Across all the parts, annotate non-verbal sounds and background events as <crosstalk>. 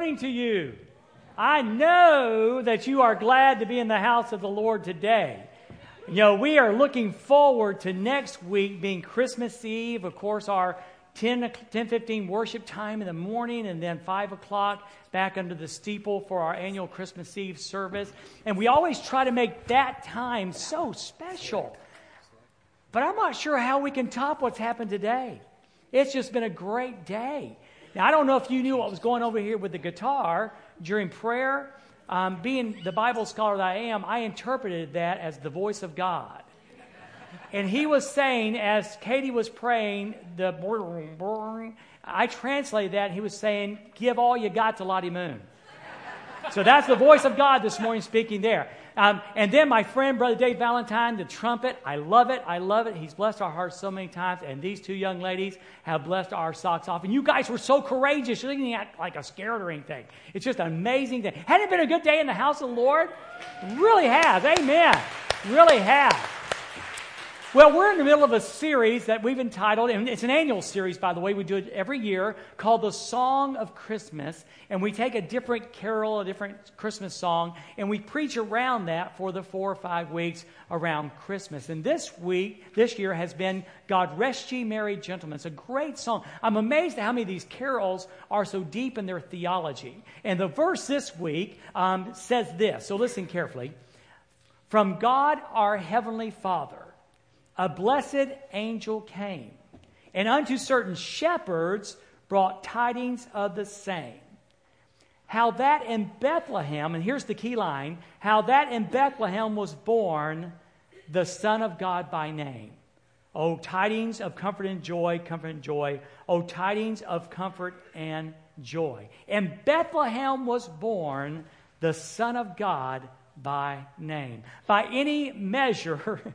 morning to you. I know that you are glad to be in the house of the Lord today. You know, we are looking forward to next week being Christmas Eve. Of course, our 10, 10 15 worship time in the morning, and then 5 o'clock back under the steeple for our annual Christmas Eve service. And we always try to make that time so special. But I'm not sure how we can top what's happened today. It's just been a great day. Now, I don't know if you knew what was going over here with the guitar during prayer. Um, being the Bible scholar that I am, I interpreted that as the voice of God. And he was saying, as Katie was praying, the I translated that. He was saying, Give all you got to Lottie Moon. So that's the voice of God this morning speaking there. Um, and then my friend, Brother Dave Valentine, the trumpet. I love it. I love it. He's blessed our hearts so many times. And these two young ladies have blessed our socks off. And you guys were so courageous. You didn't act like a scared or anything. It's just an amazing thing. Hadn't it been a good day in the house of the Lord? really has. Amen. Really has. Well, we're in the middle of a series that we've entitled, and it's an annual series, by the way. We do it every year called The Song of Christmas. And we take a different carol, a different Christmas song, and we preach around that for the four or five weeks around Christmas. And this week, this year, has been God Rest Ye Merry Gentlemen. It's a great song. I'm amazed at how many of these carols are so deep in their theology. And the verse this week um, says this. So listen carefully. From God our Heavenly Father a blessed angel came, and unto certain shepherds brought tidings of the same. How that in Bethlehem, and here's the key line how that in Bethlehem was born the Son of God by name. Oh, tidings of comfort and joy, comfort and joy. Oh, tidings of comfort and joy. In Bethlehem was born the Son of God by name. By any measure, <laughs>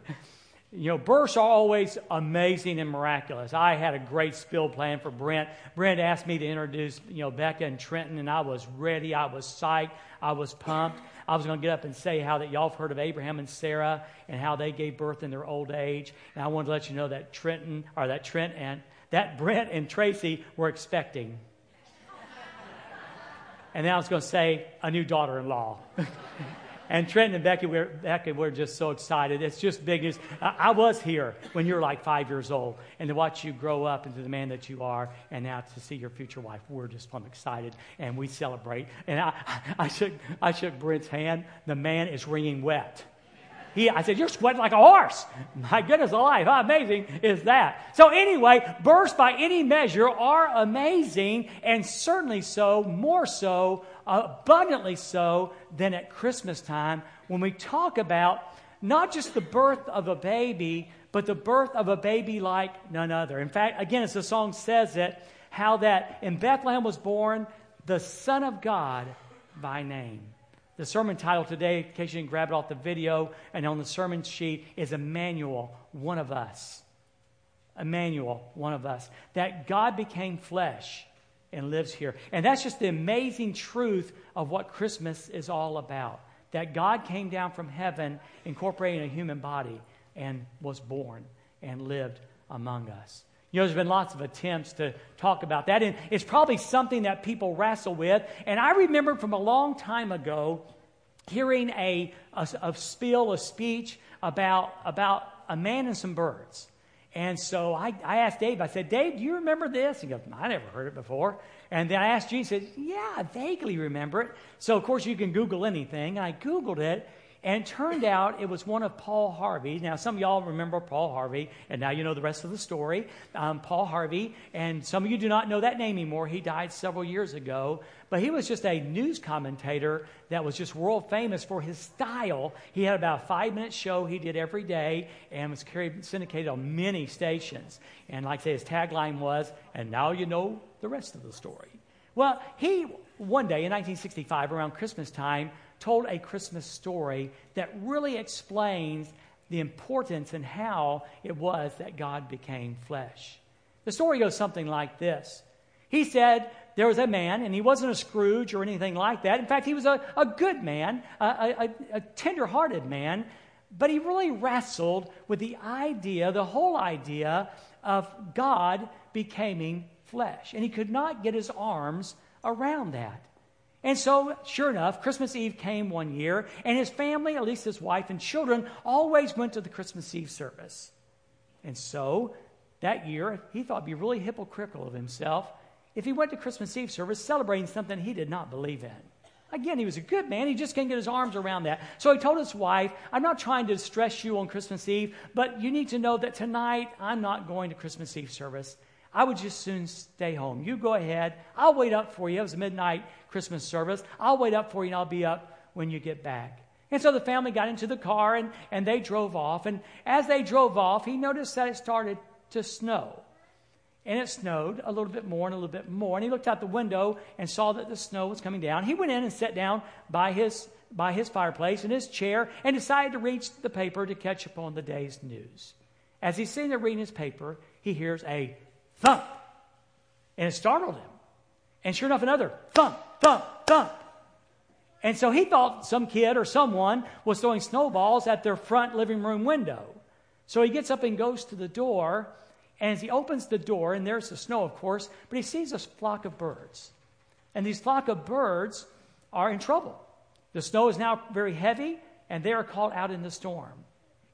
You know, births are always amazing and miraculous. I had a great spill plan for Brent. Brent asked me to introduce, you know, Becca and Trenton, and I was ready. I was psyched. I was pumped. I was going to get up and say how that y'all have heard of Abraham and Sarah and how they gave birth in their old age. And I wanted to let you know that Trenton, or that Trent and that Brent and Tracy were expecting. and then I was going to say a new daughter in law. <laughs> And Trenton and Becky, we're, Becky, we're just so excited. It's just big news. I, was here when you were like five years old, and to watch you grow up into the man that you are, and now to see your future wife, we're just plumb excited, and we celebrate. And I, <laughs> I, shook, I shook Brent's hand. The man is wringing wet. He, I said, You're sweating like a horse. <laughs> My goodness alive, how amazing is that? So, anyway, births by any measure are amazing, and certainly so, more so, abundantly so, than at Christmas time when we talk about not just the birth of a baby, but the birth of a baby like none other. In fact, again, as the song says it, how that in Bethlehem was born the Son of God by name. The sermon title today, in case you didn't grab it off the video and on the sermon sheet, is Immanuel, one of us. Immanuel, one of us. That God became flesh and lives here. And that's just the amazing truth of what Christmas is all about. That God came down from heaven, incorporating a human body, and was born and lived among us. You know, there's been lots of attempts to talk about that, and it's probably something that people wrestle with. And I remember from a long time ago hearing a, a, a spiel, a speech about, about a man and some birds. And so I, I asked Dave, I said, Dave, do you remember this? He goes, I never heard it before. And then I asked Jesus, Yeah, I vaguely remember it. So, of course, you can Google anything. I Googled it, and it turned out it was one of Paul Harvey. Now, some of y'all remember Paul Harvey, and now you know the rest of the story. Um, Paul Harvey, and some of you do not know that name anymore. He died several years ago, but he was just a news commentator that was just world famous for his style. He had about a five minute show he did every day and was carried, syndicated on many stations. And like I say, his tagline was, and now you know the rest of the story. Well, he, one day in 1965, around Christmas time, told a Christmas story that really explains the importance and how it was that God became flesh. The story goes something like this He said there was a man, and he wasn't a Scrooge or anything like that. In fact, he was a, a good man, a, a, a tender hearted man, but he really wrestled with the idea, the whole idea of God becoming flesh. And he could not get his arms around that. And so, sure enough, Christmas Eve came one year, and his family, at least his wife and children, always went to the Christmas Eve service. And so, that year, he thought it'd be really hypocritical of himself if he went to Christmas Eve service celebrating something he did not believe in. Again, he was a good man. He just couldn't get his arms around that. So he told his wife, I'm not trying to stress you on Christmas Eve, but you need to know that tonight I'm not going to Christmas Eve service. I would just soon stay home. You go ahead. I'll wait up for you. It was midnight Christmas service. I'll wait up for you and I'll be up when you get back. And so the family got into the car and, and they drove off. And as they drove off, he noticed that it started to snow. And it snowed a little bit more and a little bit more. And he looked out the window and saw that the snow was coming down. He went in and sat down by his, by his fireplace in his chair and decided to read the paper to catch up on the day's news. As he's sitting there reading his paper, he hears a thump. And it startled him. And sure enough, another thump, thump, thump. And so he thought some kid or someone was throwing snowballs at their front living room window. So he gets up and goes to the door. And as he opens the door, and there's the snow, of course, but he sees a flock of birds. And these flock of birds are in trouble. The snow is now very heavy, and they are caught out in the storm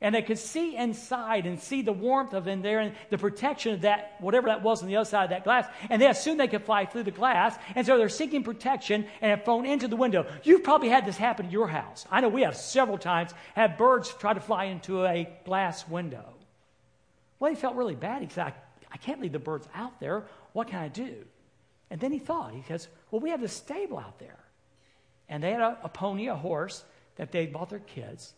and they could see inside and see the warmth of in there and the protection of that, whatever that was on the other side of that glass. And they assumed they could fly through the glass. And so they're seeking protection and have flown into the window. You've probably had this happen in your house. I know we have several times had birds try to fly into a glass window. Well, he felt really bad. He said, I, I can't leave the birds out there. What can I do? And then he thought, he says, Well, we have this stable out there. And they had a, a pony, a horse that they bought their kids.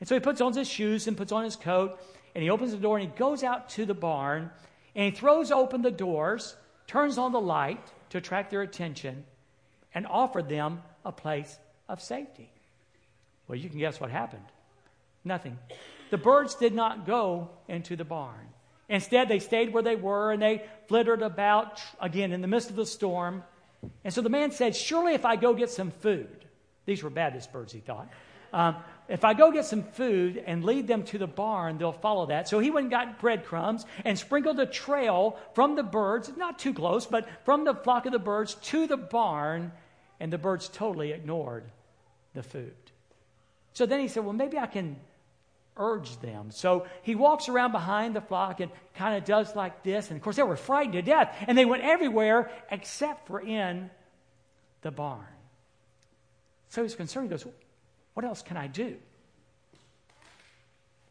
And so he puts on his shoes and puts on his coat, and he opens the door and he goes out to the barn and he throws open the doors, turns on the light to attract their attention, and offered them a place of safety. Well, you can guess what happened. Nothing. The birds did not go into the barn. Instead, they stayed where they were and they flittered about again in the midst of the storm. And so the man said, Surely if I go get some food, these were Baptist birds, he thought. Um, if I go get some food and lead them to the barn, they'll follow that. So he went and got breadcrumbs and sprinkled a trail from the birds, not too close, but from the flock of the birds to the barn, and the birds totally ignored the food. So then he said, Well, maybe I can urge them. So he walks around behind the flock and kind of does like this. And of course, they were frightened to death, and they went everywhere except for in the barn. So he's concerned. He goes, what else can I do?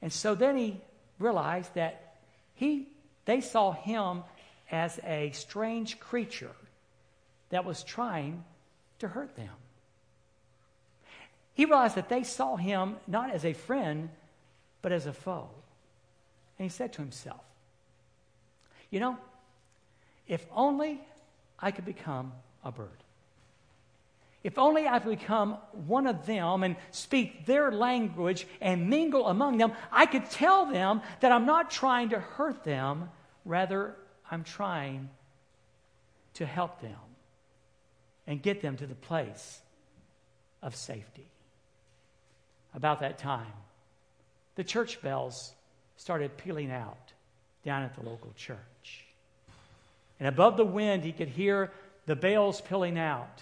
And so then he realized that he, they saw him as a strange creature that was trying to hurt them. He realized that they saw him not as a friend, but as a foe. And he said to himself, You know, if only I could become a bird. If only I could become one of them and speak their language and mingle among them, I could tell them that I'm not trying to hurt them, rather, I'm trying to help them and get them to the place of safety. About that time, the church bells started pealing out down at the local church. And above the wind, he could hear the bells pealing out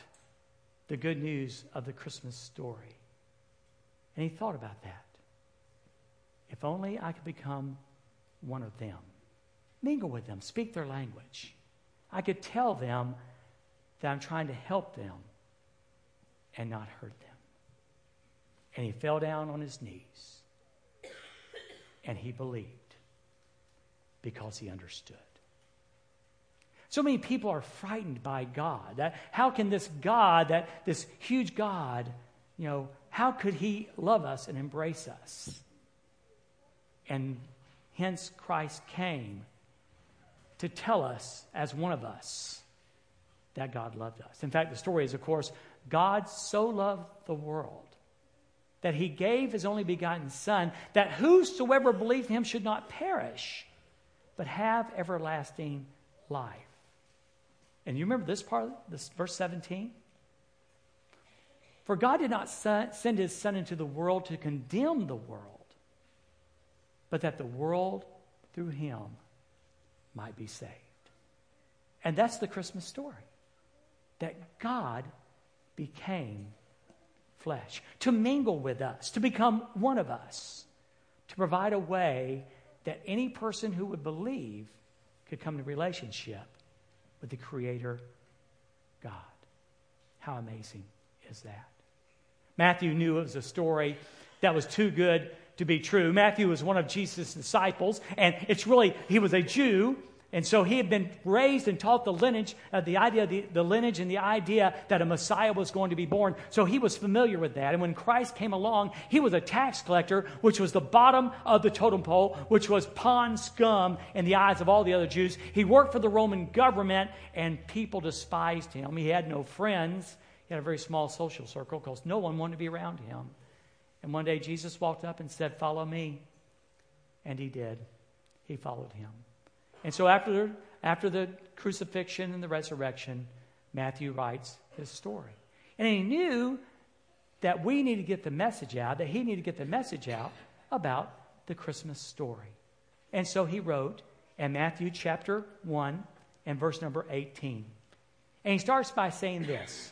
the good news of the Christmas story. And he thought about that. If only I could become one of them, mingle with them, speak their language. I could tell them that I'm trying to help them and not hurt them. And he fell down on his knees and he believed because he understood. So many people are frightened by God. That, how can this God, that this huge God, you know, how could he love us and embrace us? And hence Christ came to tell us, as one of us, that God loved us. In fact, the story is, of course, God so loved the world that he gave his only begotten Son, that whosoever believed him should not perish, but have everlasting life. And you remember this part, this verse 17? For God did not send his Son into the world to condemn the world, but that the world through him might be saved. And that's the Christmas story that God became flesh, to mingle with us, to become one of us, to provide a way that any person who would believe could come to relationship with the Creator God. How amazing is that? Matthew knew it was a story that was too good to be true. Matthew was one of Jesus' disciples, and it's really, he was a Jew, and so he had been raised and taught the lineage, uh, the idea, the, the lineage and the idea that a Messiah was going to be born. So he was familiar with that. And when Christ came along, he was a tax collector, which was the bottom of the totem pole, which was pond scum in the eyes of all the other Jews. He worked for the Roman government, and people despised him. He had no friends. He had a very small social circle because no one wanted to be around him. And one day Jesus walked up and said, Follow me. And he did. He followed him. And so after, after the crucifixion and the resurrection, Matthew writes his story. And he knew that we need to get the message out, that he needed to get the message out about the Christmas story. And so he wrote in Matthew chapter 1 and verse number 18. And he starts by saying this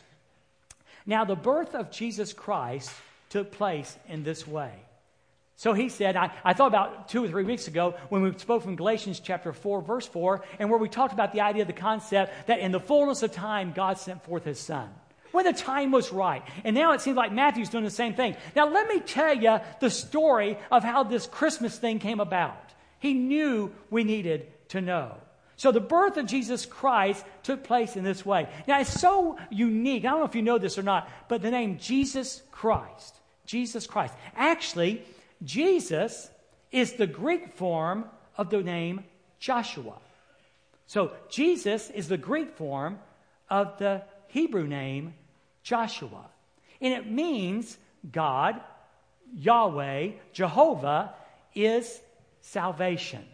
Now, the birth of Jesus Christ took place in this way. So he said, I, I, thought about two or three weeks ago when we spoke from Galatians chapter 4, verse 4, and where we talked about the idea, the concept that in the fullness of time, God sent forth his son. When the time was right. And now it seems like Matthew's doing the same thing. Now, let me tell you the story of how this Christmas thing came about. He knew we needed to know. So the birth of Jesus Christ took place in this way. Now, it's so unique. I don't know if you know this or not, but the name Jesus Christ, Jesus Christ, actually, Jesus is the Greek form of the name Joshua. So Jesus is the Greek form of the Hebrew name Joshua. And it means God, Yahweh, Jehovah is salvation.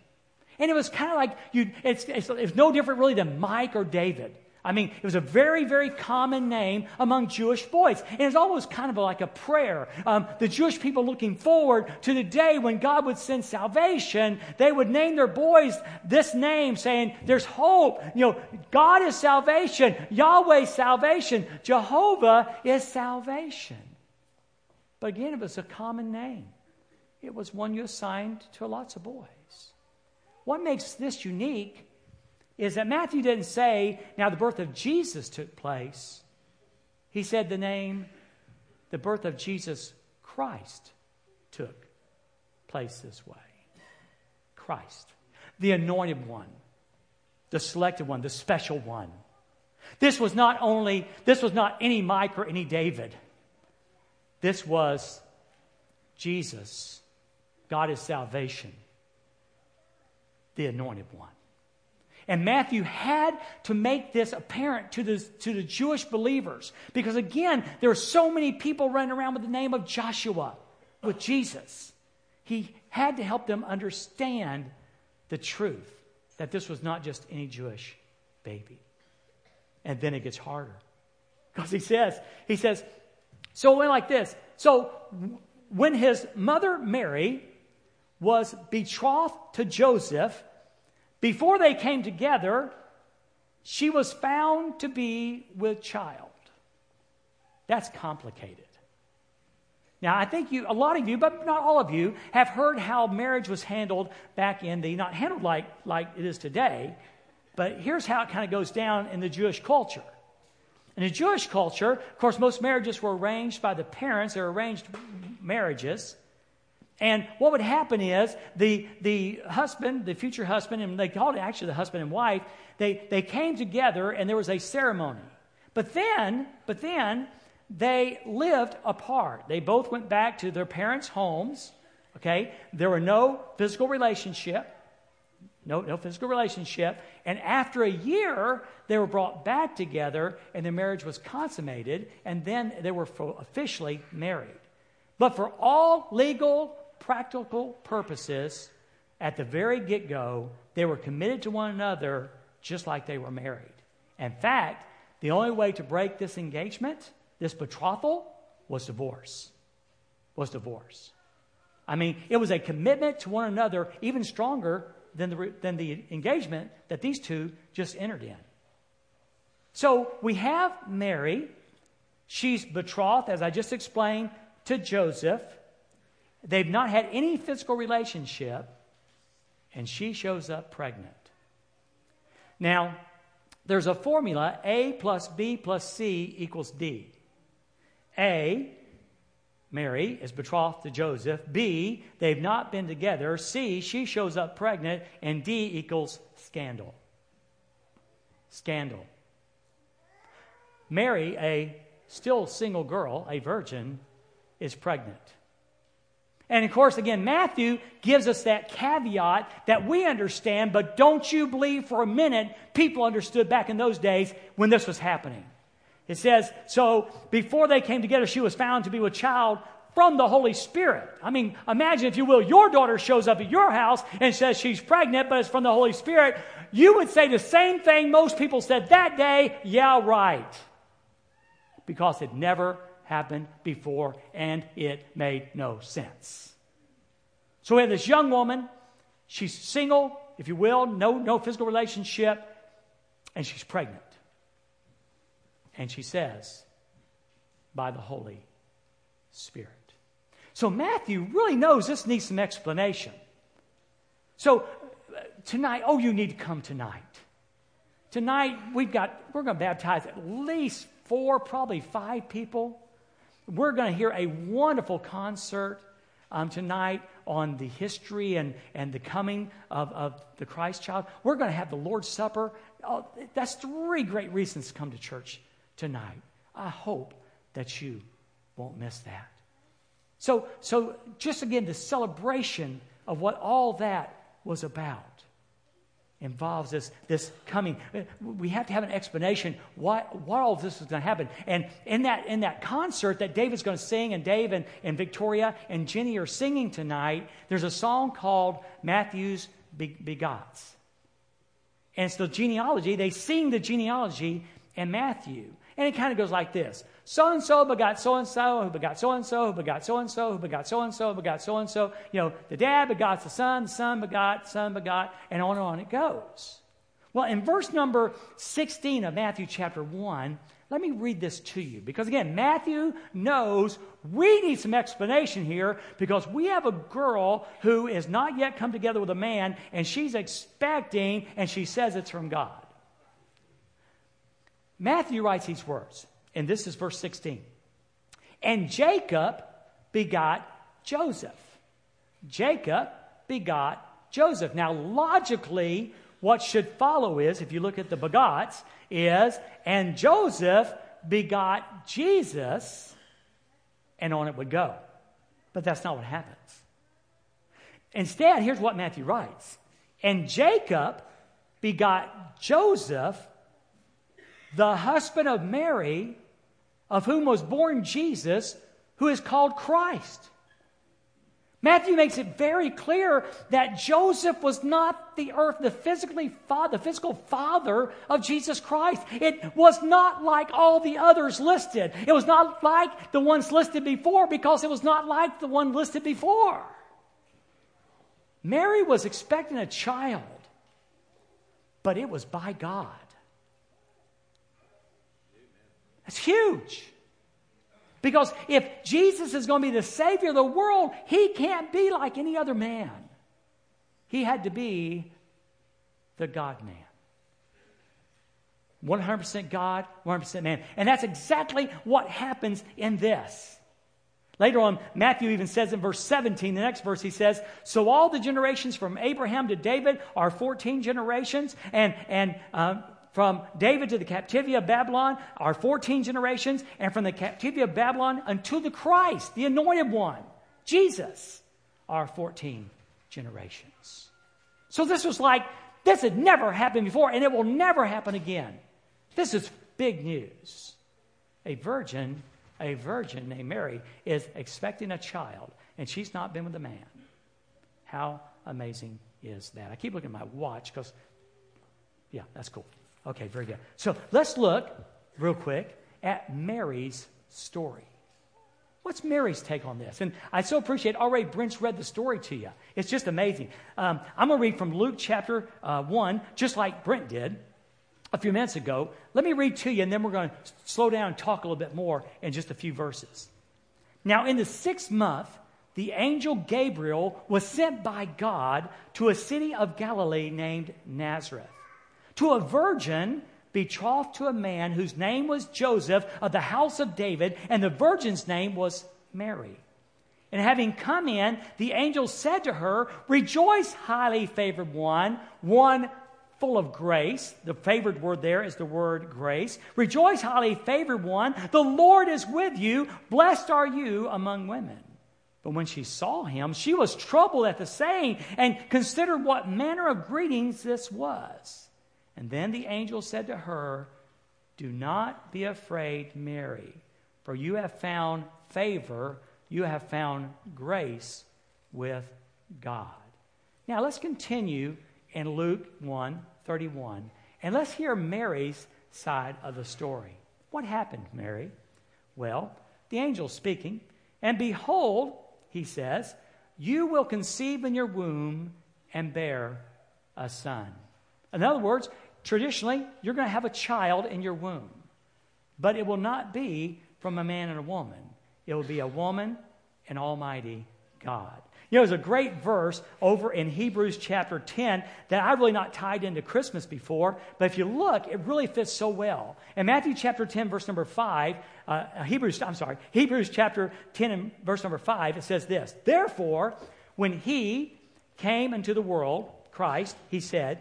And it was kind of like you, it's, it's, it's no different really than Mike or David. I mean, it was a very, very common name among Jewish boys. And it's almost kind of like a prayer. Um, the Jewish people looking forward to the day when God would send salvation, they would name their boys this name, saying, There's hope. You know, God is salvation, Yahweh salvation, Jehovah is salvation. But again, it was a common name, it was one you assigned to lots of boys. What makes this unique is that Matthew didn't say, now the birth of Jesus took place. He said the name, the birth of Jesus Christ took place this way. Christ, the anointed one, the selected one, the special one. This was not only, this was not any Mike or any David. This was Jesus. God is salvation, the anointed one. And Matthew had to make this apparent to the, to the Jewish believers because, again, there are so many people running around with the name of Joshua, with Jesus. He had to help them understand the truth that this was not just any Jewish baby. And then it gets harder. Because he says, he says, so it went like this. So when his mother Mary was betrothed to Joseph, before they came together, she was found to be with child. That's complicated. Now, I think you, a lot of you, but not all of you, have heard how marriage was handled back in the, not handled like, like it is today, but here's how it kind of goes down in the Jewish culture. In the Jewish culture, of course, most marriages were arranged by the parents, they're arranged marriages. And what would happen is the, the husband, the future husband, and they called it actually the husband and wife, they, they came together and there was a ceremony. But then, but then they lived apart. They both went back to their parents' homes. Okay? There were no physical relationship. No, no physical relationship. And after a year, they were brought back together and the marriage was consummated, and then they were officially married. But for all legal practical purposes, at the very get go, they were committed to one another just like they were married. In fact, the only way to break this engagement, this betrothal, was divorce. Was divorce. I mean, it was a commitment to one another even stronger than the, than the engagement that these two just entered in. So we have Mary, She's betrothed, as I just explained, to Joseph. They've not had any physical relationship, and she shows up pregnant. Now, there's a formula A plus B plus C equals D. A, Mary is betrothed to Joseph. B, they've not been together. C, she shows up pregnant. And D equals scandal. Scandal. Mary, a still single girl, a virgin, is pregnant. And of course, again, Matthew gives us that caveat that we understand, but don't you believe for a minute people understood back in those days when this was happening. It says, So before they came together, she was found to be with child from the Holy Spirit. I mean, imagine, if you will, your daughter shows up at your house and says she's pregnant, but it's from the Holy Spirit. You would say the same thing most people said that day. Yeah, right. Because it never happened before and it made no sense. So we have this young woman. She's single, if you will, no, no physical relationship, and she's pregnant. And she says, by the Holy Spirit. So Matthew really knows this needs some explanation. So uh, tonight, oh, you need to come tonight. Tonight, we've got, we're going to baptize at least four, probably five people. We're going to hear a wonderful concert um, tonight on the history and, and the coming of, of the Christ child. We're going to have the Lord's Supper. Oh, that's three great reasons to come to church tonight. I hope that you won't miss that. So, so just again, the celebration of what all that was about involves this, this coming. We have to have an explanation why, why all this is going to happen. And in that, in that concert that David's going to sing, and Dave and, and Victoria and Jenny are singing tonight, there's a song called Matthew's Begots. And it's the genealogy. They sing the genealogy in Matthew. And it kind of goes like this so and so begot so and so, who begot so and so, who begot so and so, who begot so and so, begot so and so. You know, the dad begot the son, the son begot, son begot, and on and on it goes. Well, in verse number 16 of Matthew chapter 1, let me read this to you because again, Matthew knows we need some explanation here because we have a girl who is not yet come together with a man and she's expecting and she says it's from God. Matthew writes these words and this is verse 16. And Jacob begot Joseph. Jacob begot Joseph. Now, logically, what should follow is, if you look at the begots, is, and Joseph begot Jesus, and on it would go. But that's not what happens. Instead, here's what Matthew writes And Jacob begot Joseph, the husband of Mary, of whom was born Jesus, who is called Christ. Matthew makes it very clear that Joseph was not the earth, the physically father, the physical father of Jesus Christ. It was not like all the others listed. It was not like the ones listed before because it was not like the one listed before. Mary was expecting a child, but it was by God. That's huge. Because if Jesus is going to be the Savior of the world, he can't be like any other man. He had to be the God man. 100% God, 100% man. And that's exactly what happens in this. Later on, Matthew even says in verse 17, the next verse, he says, So all the generations from Abraham to David are 14 generations, and, and uh, from David to the captivity of Babylon are 14 generations, and from the captivity of Babylon unto the Christ, the anointed one, Jesus, are 14 generations. So this was like, this had never happened before, and it will never happen again. This is big news. A virgin, a virgin named Mary, is expecting a child, and she's not been with a man. How amazing is that? I keep looking at my watch because, yeah, that's cool. Okay, very good. So let's look real quick at Mary's story. What's Mary's take on this? And I so appreciate already Brent's read the story to you. It's just amazing. Um, I'm going to read from Luke chapter uh, 1, just like Brent did. a few minutes ago. Let me read to you, and then we're going to slow down and talk a little bit more in just a few verses. Now, in the sixth month, the angel Gabriel was sent by God to a city of Galilee named Nazareth, to a virgin betrothed to a man whose name was Joseph of the house of David, and the virgin's name was Mary. And having come in, the angel said to her, Rejoice, highly favored one, one full of grace. The favored word there is the word grace. Rejoice, highly favored one. The Lord is with you. Blessed are you among women. But when she saw him, she was troubled at the saying and considered what manner of greetings this was. And then the angel said to her, Do not be afraid, Mary, for you have found favor you have found grace with God. Now let's continue in Luke 1 31, and let's hear Mary's side of the story. What happened, Mary? Well, the angel speaking, and behold, he says, you will conceive in your womb and bear a son. In other words, traditionally, you're going to have a child in your womb, but it will not be from a man and a woman. It will be a woman and Almighty God. You know, there's a great verse over in Hebrews chapter 10 that I've really not tied into Christmas before, but if you look, it really fits so well. In Matthew chapter 10, verse number 5, uh, Hebrews, I'm sorry, Hebrews chapter 10 and verse number 5, it says this Therefore, when he came into the world, Christ, he said,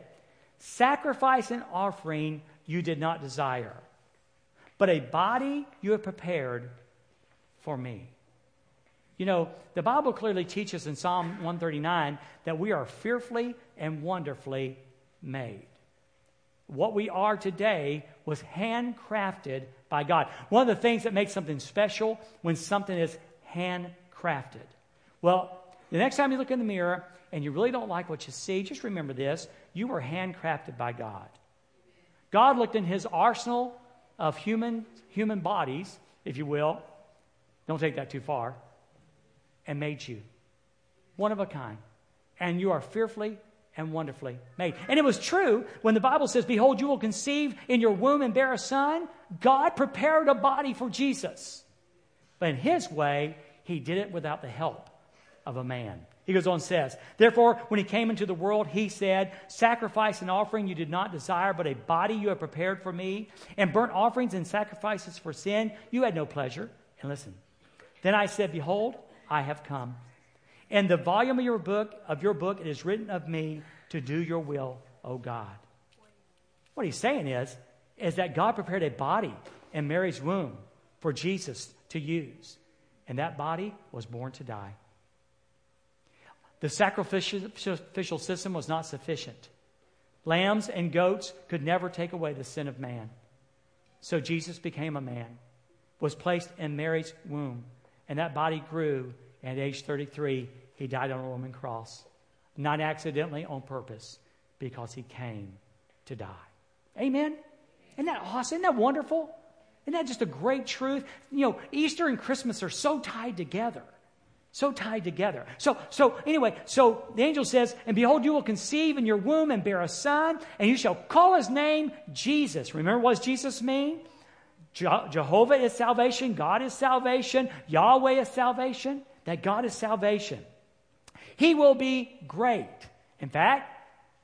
Sacrifice and offering you did not desire, but a body you have prepared for me. You know, the Bible clearly teaches in Psalm 139 that we are fearfully and wonderfully made. What we are today was handcrafted by God. One of the things that makes something special when something is handcrafted. Well, the next time you look in the mirror and you really don't like what you see, just remember this you were handcrafted by God. God looked in his arsenal of human, human bodies, if you will. Don't take that too far and made you. One of a kind. And you are fearfully and wonderfully made. And it was true when the Bible says, Behold, you will conceive in your womb and bear a son. God prepared a body for Jesus. But in his way, he did it without the help of a man. He goes on and says, Therefore, when he came into the world, he said, Sacrifice and offering you did not desire, but a body you have prepared for me, and burnt offerings and sacrifices for sin you had no pleasure. And listen, then I said, Behold, I have come. In the volume of your book, of your book, it is written of me to do your will, O God. What he's saying is, is that God prepared a body in Mary's womb for Jesus to use. And that body was born to die. The sacrificial system was not sufficient. Lambs and goats could never take away the sin of man. So Jesus became a man, was placed in Mary's womb, and that body grew. And at age 33, he died on a Roman cross. Not accidentally, on purpose, because he came to die. Amen? Isn't that awesome? Isn't that wonderful? Isn't that just a great truth? You know, Easter and Christmas are so tied together. So tied together. So, so anyway, so the angel says, And behold, you will conceive in your womb and bear a son, and you shall call his name Jesus. Remember what does Jesus mean? Jehovah is salvation, God is salvation, Yahweh is salvation, that God is salvation. He will be great. In fact,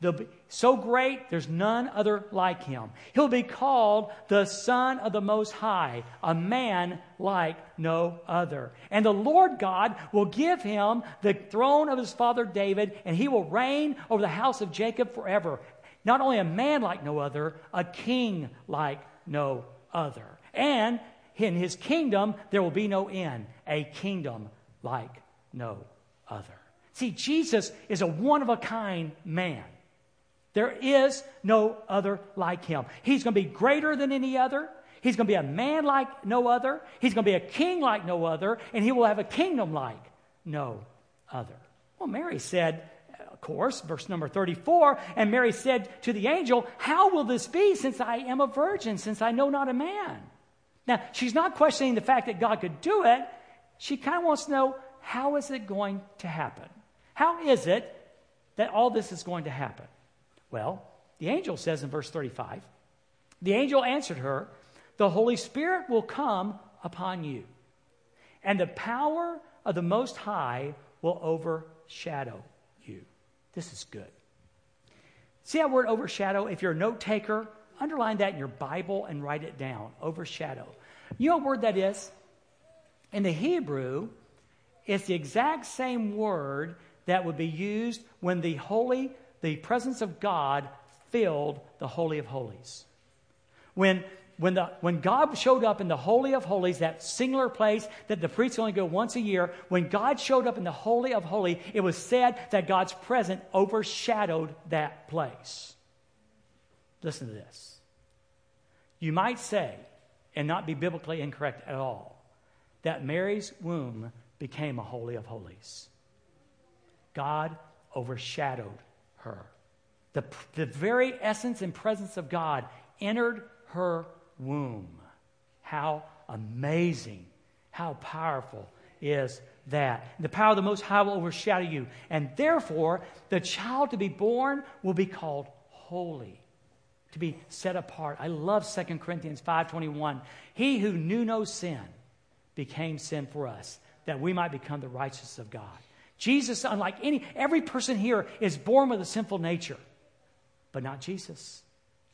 be so great, there's none other like him. He'll be called the Son of the Most High, a man like no other. And the Lord God will give him the throne of his father David, and he will reign over the house of Jacob forever. Not only a man like no other, a king like no other. And in his kingdom, there will be no end, a kingdom like no other. See, Jesus is a one of a kind man. There is no other like him. He's going to be greater than any other. He's going to be a man like no other. He's going to be a king like no other. And he will have a kingdom like no other. Well, Mary said, of course, verse number 34, and Mary said to the angel, How will this be since I am a virgin, since I know not a man? Now, she's not questioning the fact that God could do it. She kind of wants to know how is it going to happen? How is it that all this is going to happen? Well, the angel says in verse 35, The angel answered her, The Holy Spirit will come upon you, and the power of the Most High will overshadow you. This is good. See that word overshadow? If you're a note taker, underline that in your Bible and write it down. Overshadow. You know what word that is? In the Hebrew, it's the exact same word that would be used when the holy, the presence of God filled the Holy of Holies. When, when, the, when God showed up in the Holy of Holies, that singular place that the priests only go once a year, when God showed up in the Holy of Holies, it was said that God's presence overshadowed that place. Listen to this. You might say, and not be biblically incorrect at all, that Mary's womb became a Holy of Holies. God overshadowed her. The, the very essence and presence of God entered her womb. How amazing, how powerful is that? The power of the Most High will overshadow you, and therefore the child to be born will be called holy to be set apart. I love 2 Corinthians 5:21. He who knew no sin became sin for us that we might become the righteousness of God. Jesus, unlike any every person here is born with a sinful nature, but not Jesus.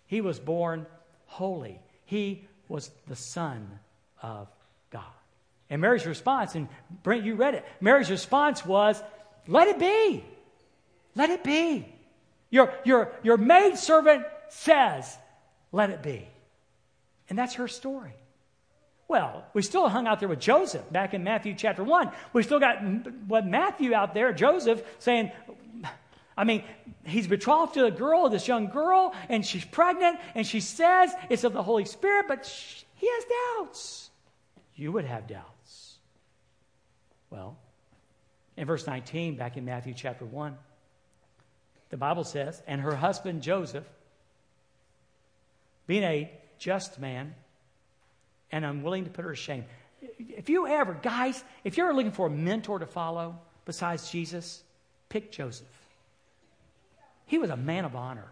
He was born holy. He was the son of God. And Mary's response, and Brent, you read it. Mary's response was, "Let it be. Let it be. Your your your maid servant says, let it be. And that's her story. Well, we still hung out there with Joseph back in Matthew chapter 1. We still got what Matthew out there, Joseph, saying, I mean, he's betrothed to a girl, this young girl, and she's pregnant, and she says it's of the Holy Spirit, but she, he has doubts. You would have doubts. Well, in verse 19, back in Matthew chapter 1, the Bible says, and her husband Joseph being a just man and unwilling to put her to shame. If you ever, guys, if you're looking for a mentor to follow besides Jesus, pick Joseph. He was a man of honor.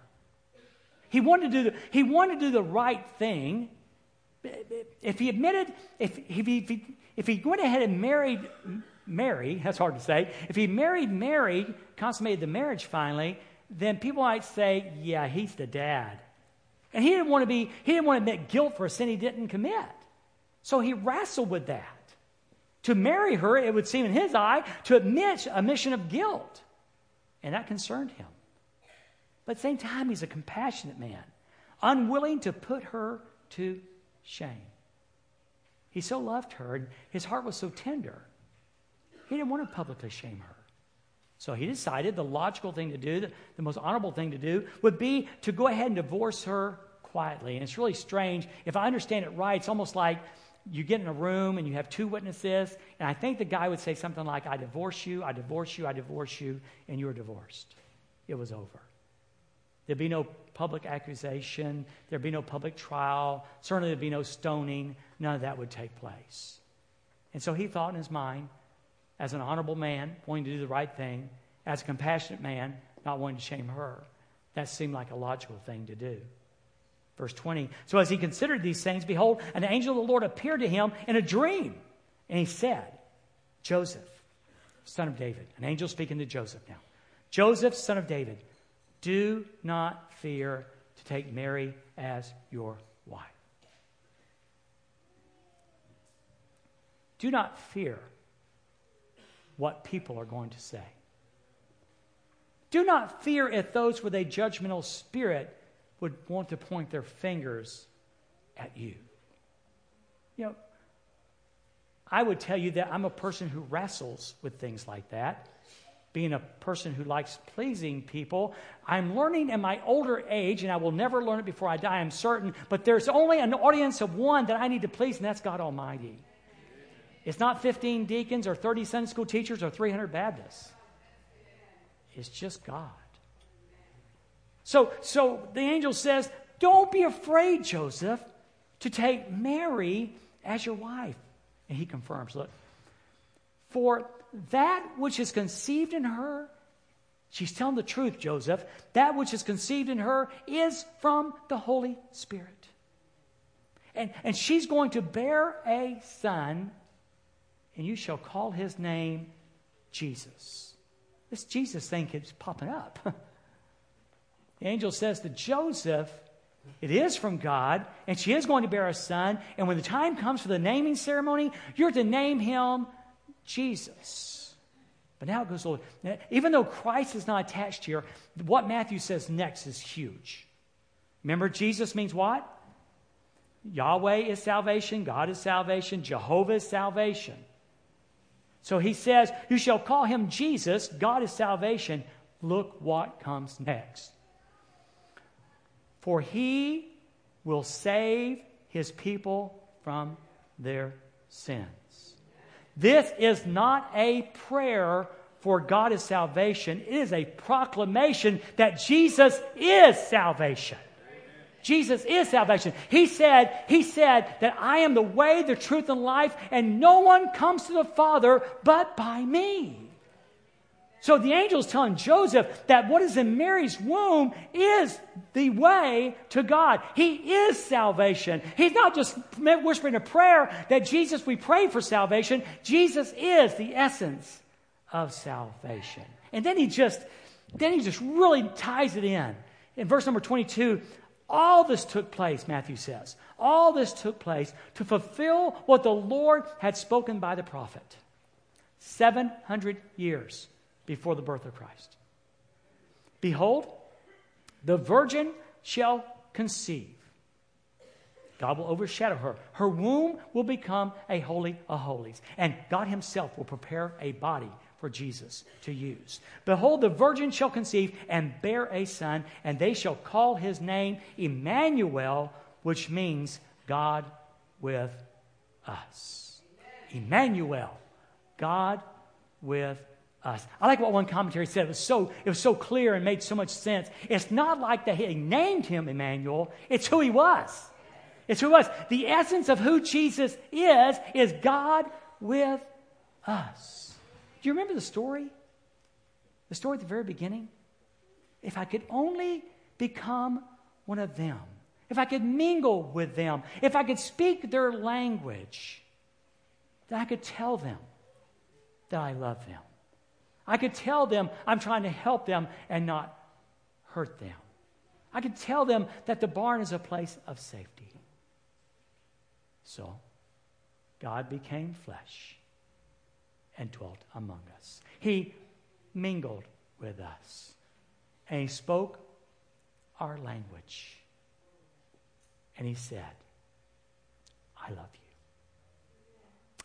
He wanted to do the, he wanted to do the right thing. If he admitted, if, if, he, if he went ahead and married Mary, that's hard to say, if he married Mary, consummated the marriage finally, then people might say, yeah, he's the dad. And he didn't want to be, he didn't want to admit guilt for a sin he didn't commit. So he wrestled with that. To marry her, it would seem in his eye, to admit a mission of guilt. And that concerned him. But at the same time, he's a compassionate man, unwilling to put her to shame. He so loved her, and his heart was so tender. He didn't want to publicly shame her. So he decided the logical thing to do, the, the most honorable thing to do, would be to go ahead and divorce her quietly. And it's really strange. If I understand it right, it's almost like you get in a room and you have two witnesses, and I think the guy would say something like, I divorce you, I divorce you, I divorce you, and you're divorced. It was over. There'd be no public accusation, there'd be no public trial, certainly there'd be no stoning. None of that would take place. And so he thought in his mind, as an honorable man, wanting to do the right thing, as a compassionate man, not wanting to shame her. That seemed like a logical thing to do. Verse 20 So as he considered these things, behold, an angel of the Lord appeared to him in a dream. And he said, Joseph, son of David, an angel speaking to Joseph now. Joseph, son of David, do not fear to take Mary as your wife. Do not fear what people are going to say. Do not fear if those with a judgmental spirit would want to point their fingers at you. You know, I would tell you that I'm a person who wrestles with things like that. Being a person who likes pleasing people, I'm learning in my older age, and I will never learn it before I die, I'm certain, but there's only an audience of one that I need to please, and that's God Almighty. It's not 15 deacons or 30 Sunday school teachers or 300 Baptists. It's just God. So, so the angel says, Don't be afraid, Joseph, to take Mary as your wife. And he confirms, Look, for that which is conceived in her, she's telling the truth, Joseph, that which is conceived in her is from the Holy Spirit. and, and she's going to bear a son, and you shall call his name Jesus. This Jesus thing keeps popping up. <laughs> the angel says to Joseph, it is from God, and she is going to bear a son. And when the time comes for the naming ceremony, you're to name him Jesus. But now it goes on. Even though Christ is not attached here, what Matthew says next is huge. Remember, Jesus means what? Yahweh is salvation, God is salvation, Jehovah is salvation. So he says, You shall call him Jesus, God is salvation. Look what comes next. For he will save his people from their sins. This is not a prayer for God is salvation, it is a proclamation that Jesus is salvation. Jesus is salvation. He said, he said that I am the way, the truth, and life, and no one comes to the Father but by me. So the angel is telling Joseph that what is in Mary's womb is the way to God. He is salvation. He's not just whispering a prayer that Jesus, we pray for salvation. Jesus is the essence of salvation. And then he just, then he just really ties it in. In verse number 22, all this took place, Matthew says. All this took place to fulfill what the Lord had spoken by the prophet. 700 years before the birth of Christ. Behold, the virgin shall conceive. God will overshadow her. Her womb will become a holy of holies. And God Himself will prepare a body for Jesus to use. Behold, the virgin shall conceive and bear a son, and they shall call his name Immanuel, which means God with us. Immanuel, God with us. I like what one commentary said. It was so, it was so clear and made so much sense. It's not like that he named him Immanuel, it's who he was. It's who he was. The essence of who Jesus is, is God with us. Do you remember the story? The story at the very beginning? If I could only become one of them, if I could mingle with them, if I could speak their language, then I could tell them that I love them. I could tell them I'm trying to help them and not hurt them. I could tell them that the barn is a place of safety. So, God became flesh and dwelt among us. He mingled with us, and He spoke our language. And He said, I love you.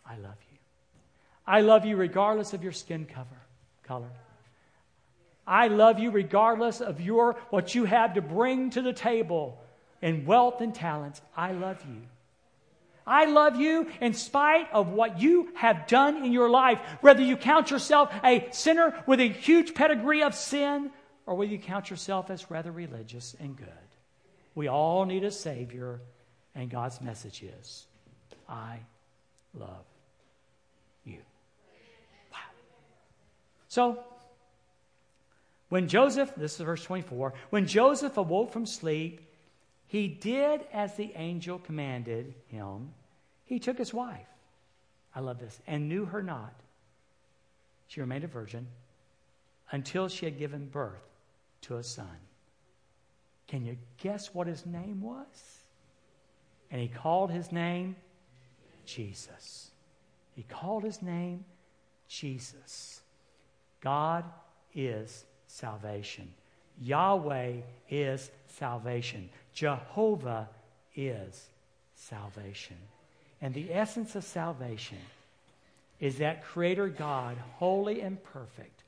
I love you. I love you regardless of your skin cover I love you regardless of your what you have to bring to the table in wealth and talents. I love you. I love you in spite of what you have done in your life, whether you count yourself a sinner with a huge pedigree of sin or whether you count yourself as rather religious and good. We all need a Savior, and God's message is I love So, when Joseph, this is verse 24, when Joseph awoke from sleep, he did as the angel commanded him. He took his wife, I love this, and knew her not. She remained a virgin until she had given birth to a son. Can you guess what his name was? And he called his name Jesus. He called his name Jesus. God is salvation. Yahweh is salvation. Jehovah is salvation. And the essence of salvation is that Creator God, holy and perfect,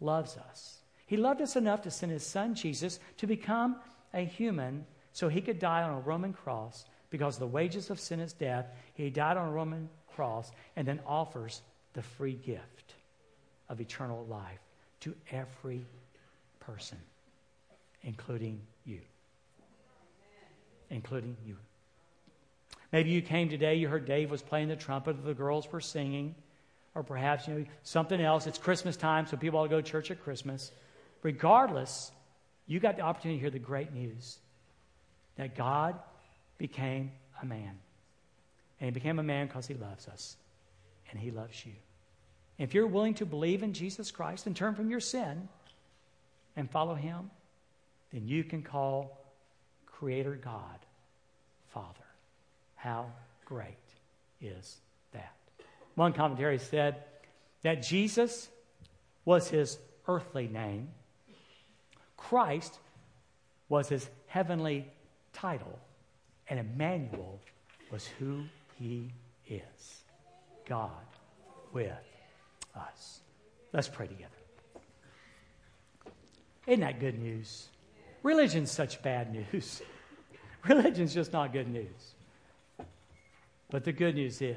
loves us. He loved us enough to send His Son Jesus to become a human so He could die on a Roman cross because the wages of sin is death. He died on a Roman cross and then offers the free gift of eternal life to every person, including you. Including you. Maybe you came today, you heard Dave was playing the trumpet, the girls were singing, or perhaps you know something else. It's Christmas time, so people all go to church at Christmas. Regardless, you got the opportunity to hear the great news that God became a man. And he became a man because he loves us. And he loves you. If you're willing to believe in Jesus Christ and turn from your sin and follow him, then you can call Creator God Father. How great is that? One commentary said that Jesus was his earthly name, Christ was his heavenly title, and Immanuel was who he is God with us. Let's pray together. Isn't that good news? Religion's such bad news. <laughs> Religion's just not good news. But the good news is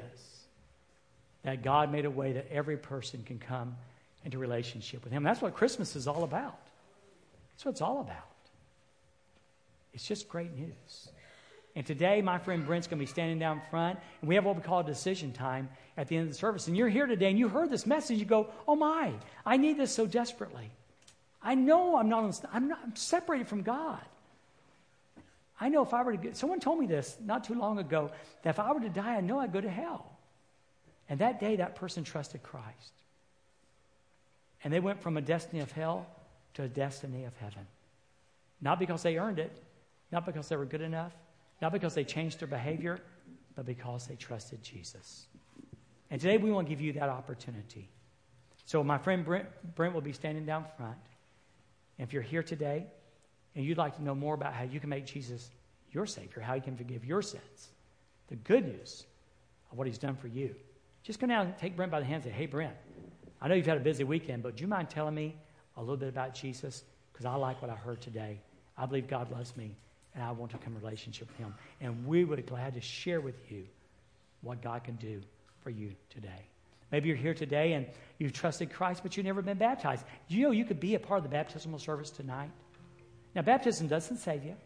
that God made a way that every person can come into relationship with Him. That's what Christmas is all about. That's what it's all about. It's just great news. And today, my friend Brent's going to be standing down front, and we have what we call decision time at the end of the service. And you're here today, and you heard this message. You go, "Oh my, I need this so desperately. I know I'm not. I'm not. I'm separated from God. I know if I were to get. Someone told me this not too long ago that if I were to die, I know I'd go to hell. And that day, that person trusted Christ, and they went from a destiny of hell to a destiny of heaven. Not because they earned it, not because they were good enough, not because they changed their behavior, but because they trusted Jesus. And today we want to give you that opportunity. So my friend Brent, Brent will be standing down front. And if you're here today and you'd like to know more about how you can make Jesus your Savior, how He can forgive your sins, the good news of what He's done for you, just go down and take Brent by the hand and say, Hey, Brent, I know you've had a busy weekend, but do you mind telling me a little bit about Jesus? Because I like what I heard today. I believe God loves me and I want to come in relationship with Him. And we would be glad to share with you what God can do for you today. Maybe you're here today and you've trusted Christ, but you've never been baptized. You know you could be a part of the baptismal service tonight. Now, baptism doesn't save you.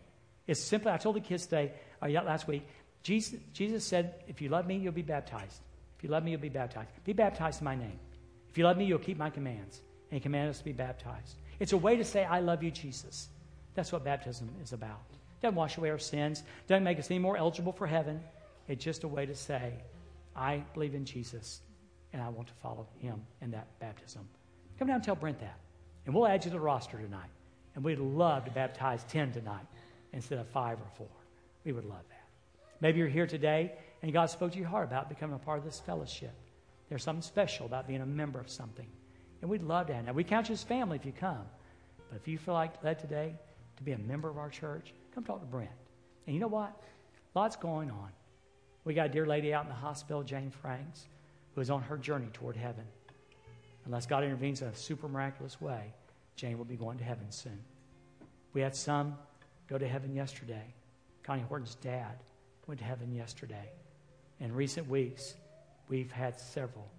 It's simply, I told the kids today, or uh, last week, Jesus, Jesus said, if you love me, you'll be baptized. If you love me, you'll be baptized. Be baptized in my name. If you love me, you'll keep my commands. And he commanded us to be baptized. It's a way to say, I love you, Jesus. That's what baptism is about. Doesn't wash away our sins, doesn't make us any more eligible for heaven. It's just a way to say, I believe in Jesus and I want to follow him in that baptism. Come down and tell Brent that. And we'll add you to the roster tonight. And we'd love to baptize 10 tonight instead of five or four. We would love that. Maybe you're here today and God spoke to your heart about becoming a part of this fellowship. There's something special about being a member of something. And we'd love to that. Now, we count you as family if you come. But if you feel like led today to be a member of our church, Come talk to Brent. And you know what? Lots going on. We got a dear lady out in the hospital, Jane Franks, who is on her journey toward heaven. Unless God intervenes in a super miraculous way, Jane will be going to heaven soon. We had some go to heaven yesterday. Connie Horton's dad went to heaven yesterday. In recent weeks, we've had several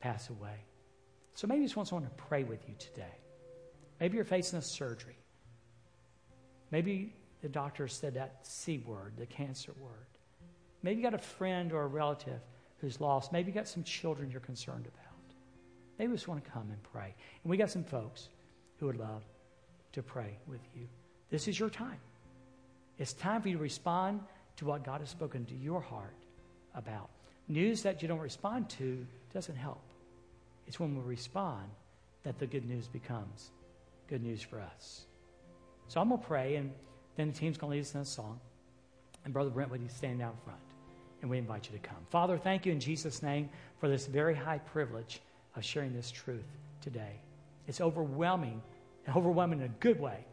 pass away. So maybe you just want someone to pray with you today. Maybe you're facing a surgery. Maybe the doctor said that C word, the cancer word. Maybe you got a friend or a relative who's lost. Maybe you got some children you're concerned about. Maybe we just want to come and pray. And we got some folks who would love to pray with you. This is your time. It's time for you to respond to what God has spoken to your heart about. News that you don't respond to doesn't help. It's when we respond that the good news becomes good news for us. So I'm going to pray, and then the team's going to lead us in a song. And Brother Brent, would you stand down front? And we invite you to come. Father, thank you in Jesus' name for this very high privilege of sharing this truth today. It's overwhelming, and overwhelming in a good way,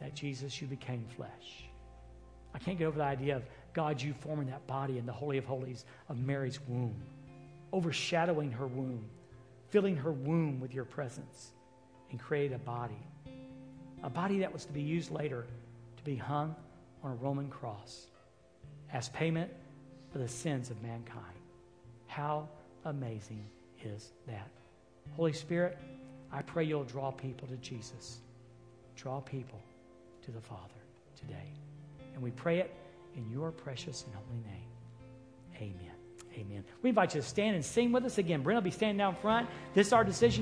that Jesus, you became flesh. I can't get over the idea of God, you forming that body in the Holy of Holies of Mary's womb, overshadowing her womb, filling her womb with your presence, and create a body a body that was to be used later to be hung on a Roman cross as payment for the sins of mankind. How amazing is that? Holy Spirit, I pray you'll draw people to Jesus. Draw people to the Father today. And we pray it in your precious and holy name. Amen. Amen. We invite you to stand and sing with us again. Brent will be standing down front. This is our decision